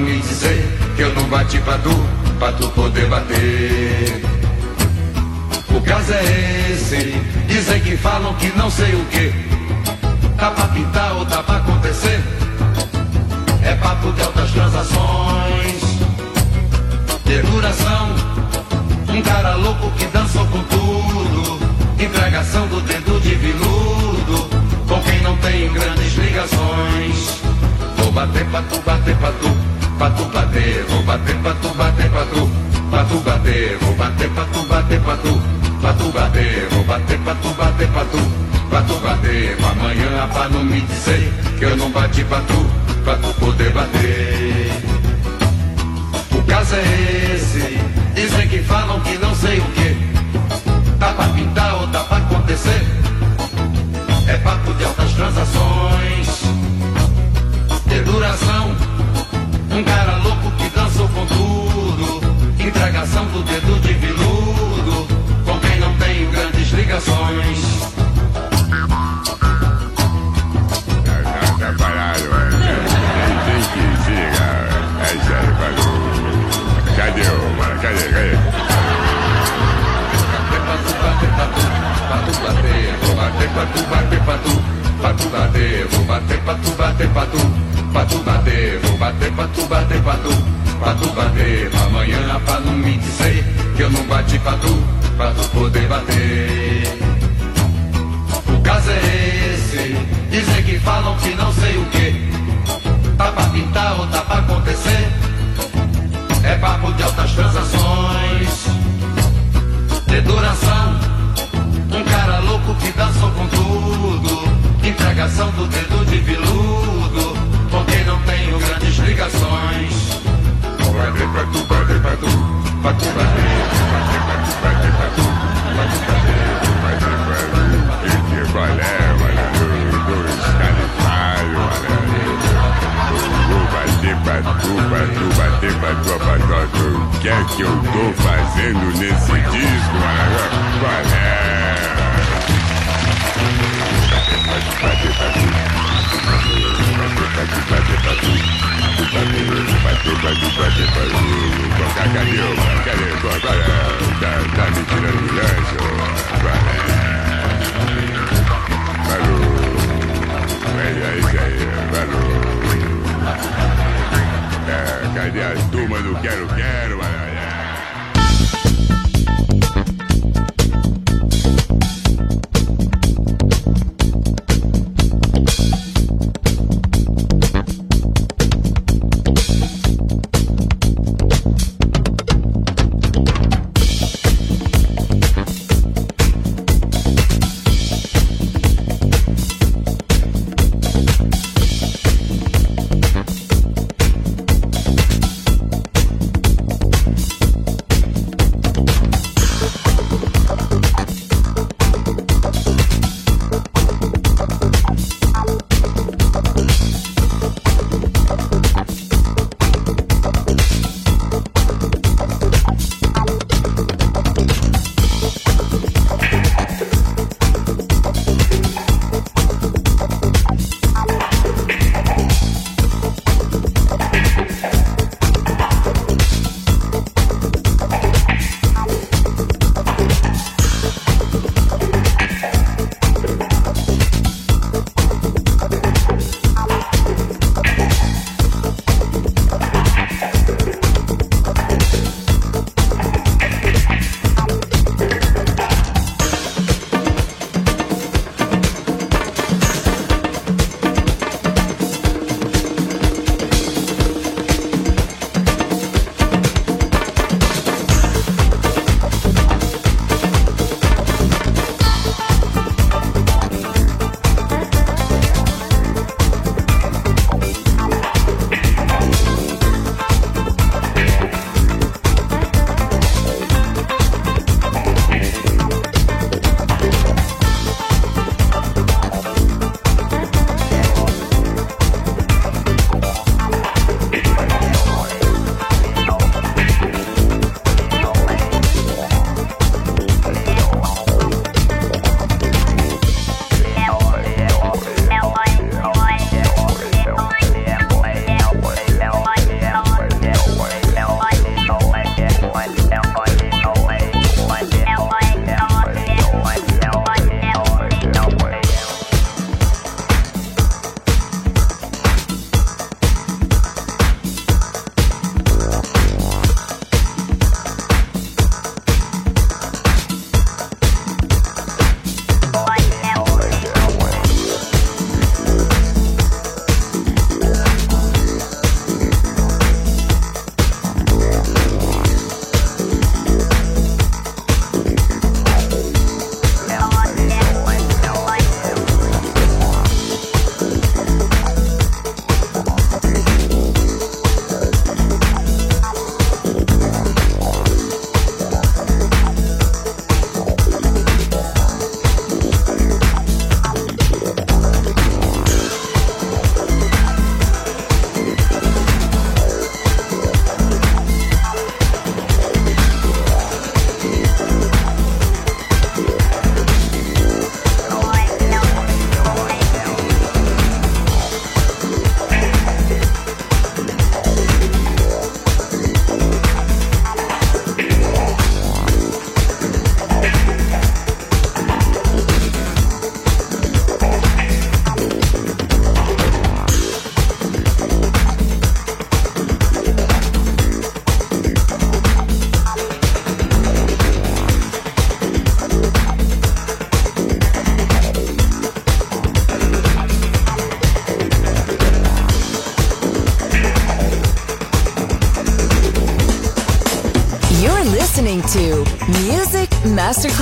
Me dizer que eu não bati pra tu, pra tu poder bater. O caso é esse, dizem que falam que não sei o que. Tá pra pintar ou tá pra acontecer? É papo de altas transações de duração. Um cara louco que dançou com tudo. Empregação do dedo de viludo. Com quem não tem grandes ligações. Vou bater pra tu, bater pra tu, pra tu bater. Vou bater pra tu, bater pra tu, pra tu bater. Vou bater pra tu, bater pra tu, pra tu bater. Vou bater pra tu, bater pra tu, pra tu bater. Amanhã pra não me dizer que eu não bati pra tu, pra tu poder bater. O caso é esse, dizem que falam que não sei o que. Tá pra pintar ou tá pra acontecer? É papo de altas transações, de duração. Um cara louco que dançou com tudo. Entregação do dedo de viludo, com quem não tem grandes ligações. Tá, tá, tá parado, mano. É falou. Cadê o, mano? Cadê, cadê? Bater pra tu, bater pra tu, pra tu bater, vou bater pra tu, bater pra tu, pra tu bater, vou bater pra tu, bater pra tu, pra tu bater, amanhã pra não me dizer que eu não bati pra tu, pra tu poder bater. O caso é esse, dizem que falam que não sei o que, tá pra pintar ou tá pra acontecer, é papo de altas transações, de duração. Um cara louco que dançou com tudo. Entregação do dedo de viludo. Com quem não tenho grandes ligações. O que é que eu tô fazendo nesse disco? Qual é? Bater pra tu, bater pra tu,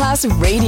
Class Radio.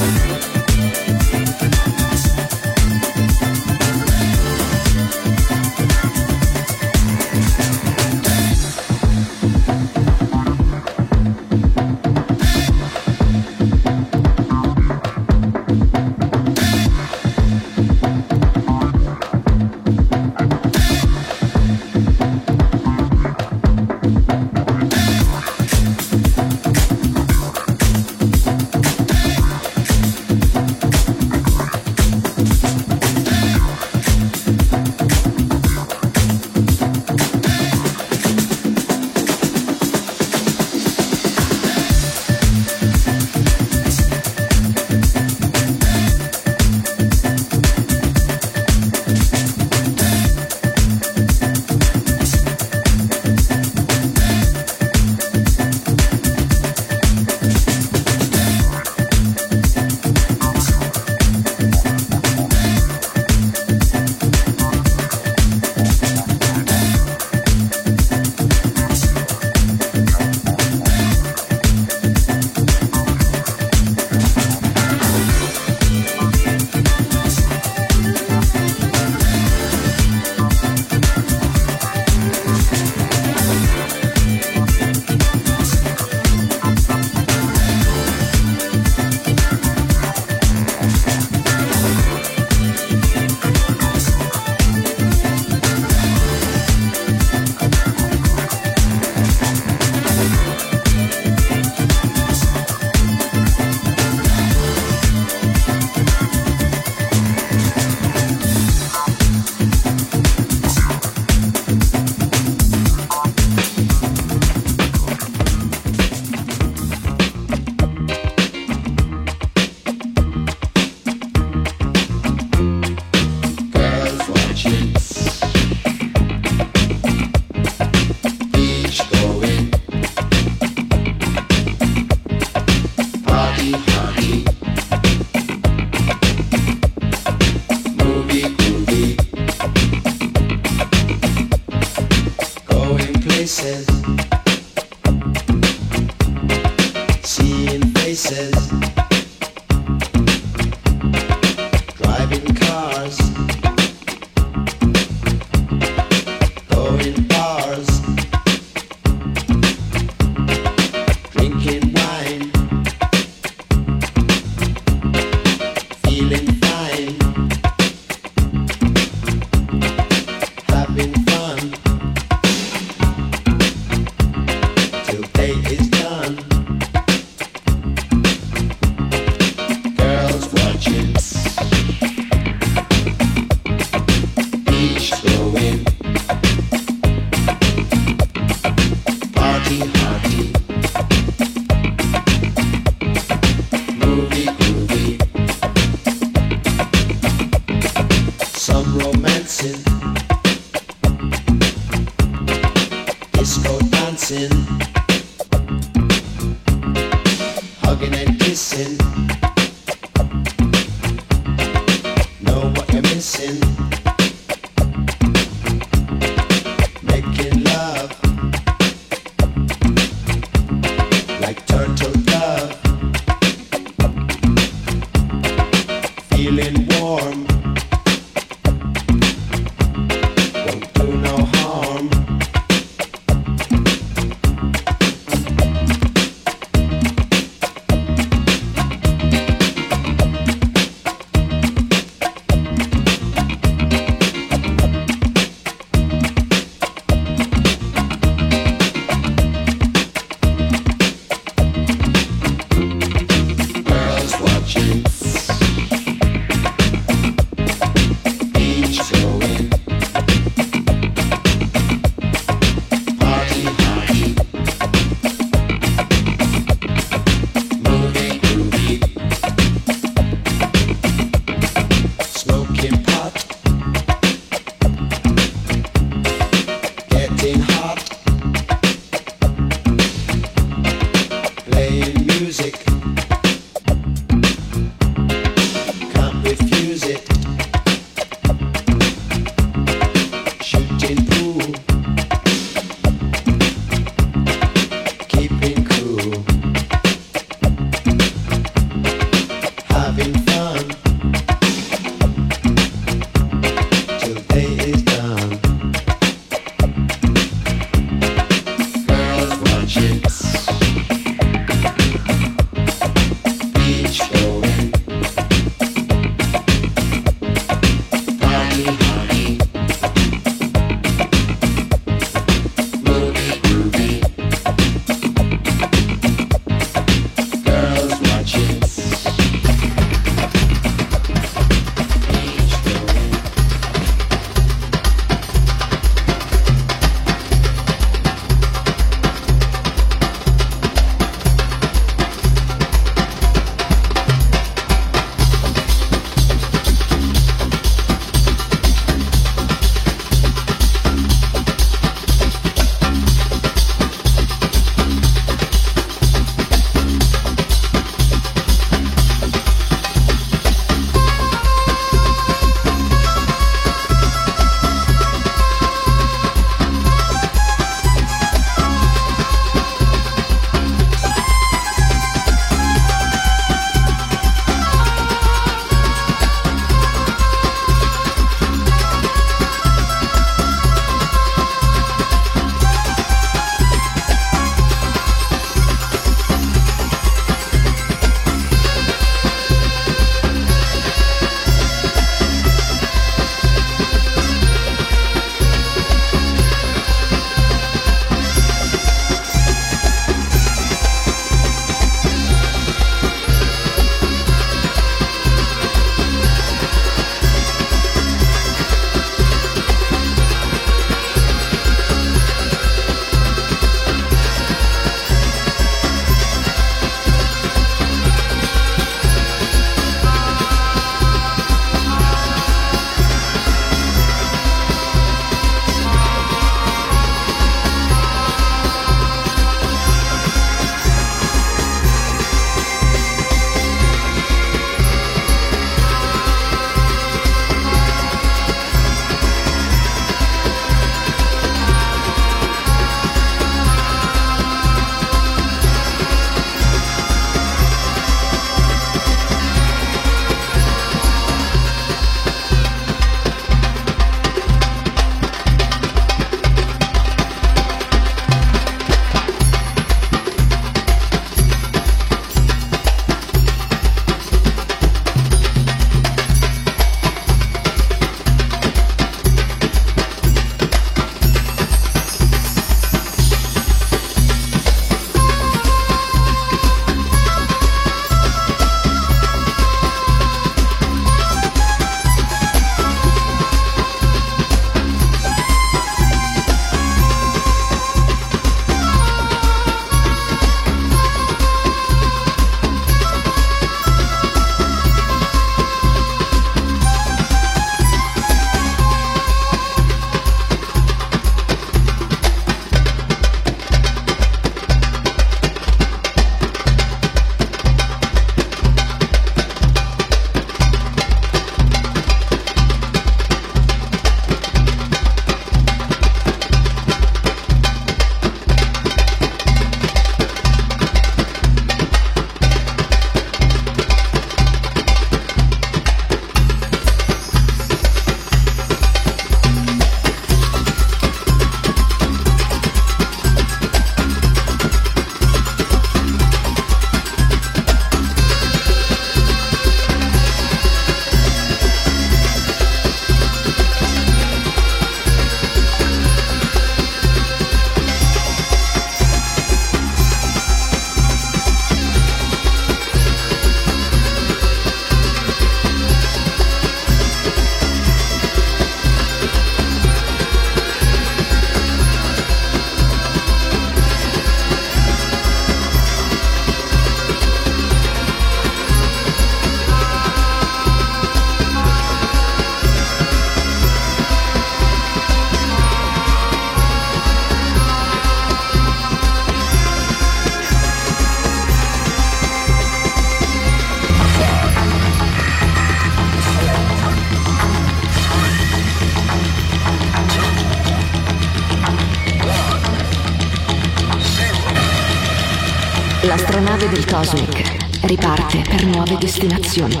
Destinazioni,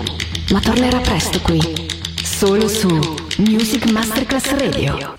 ma tornerà presto qui, solo su Music Masterclass Radio.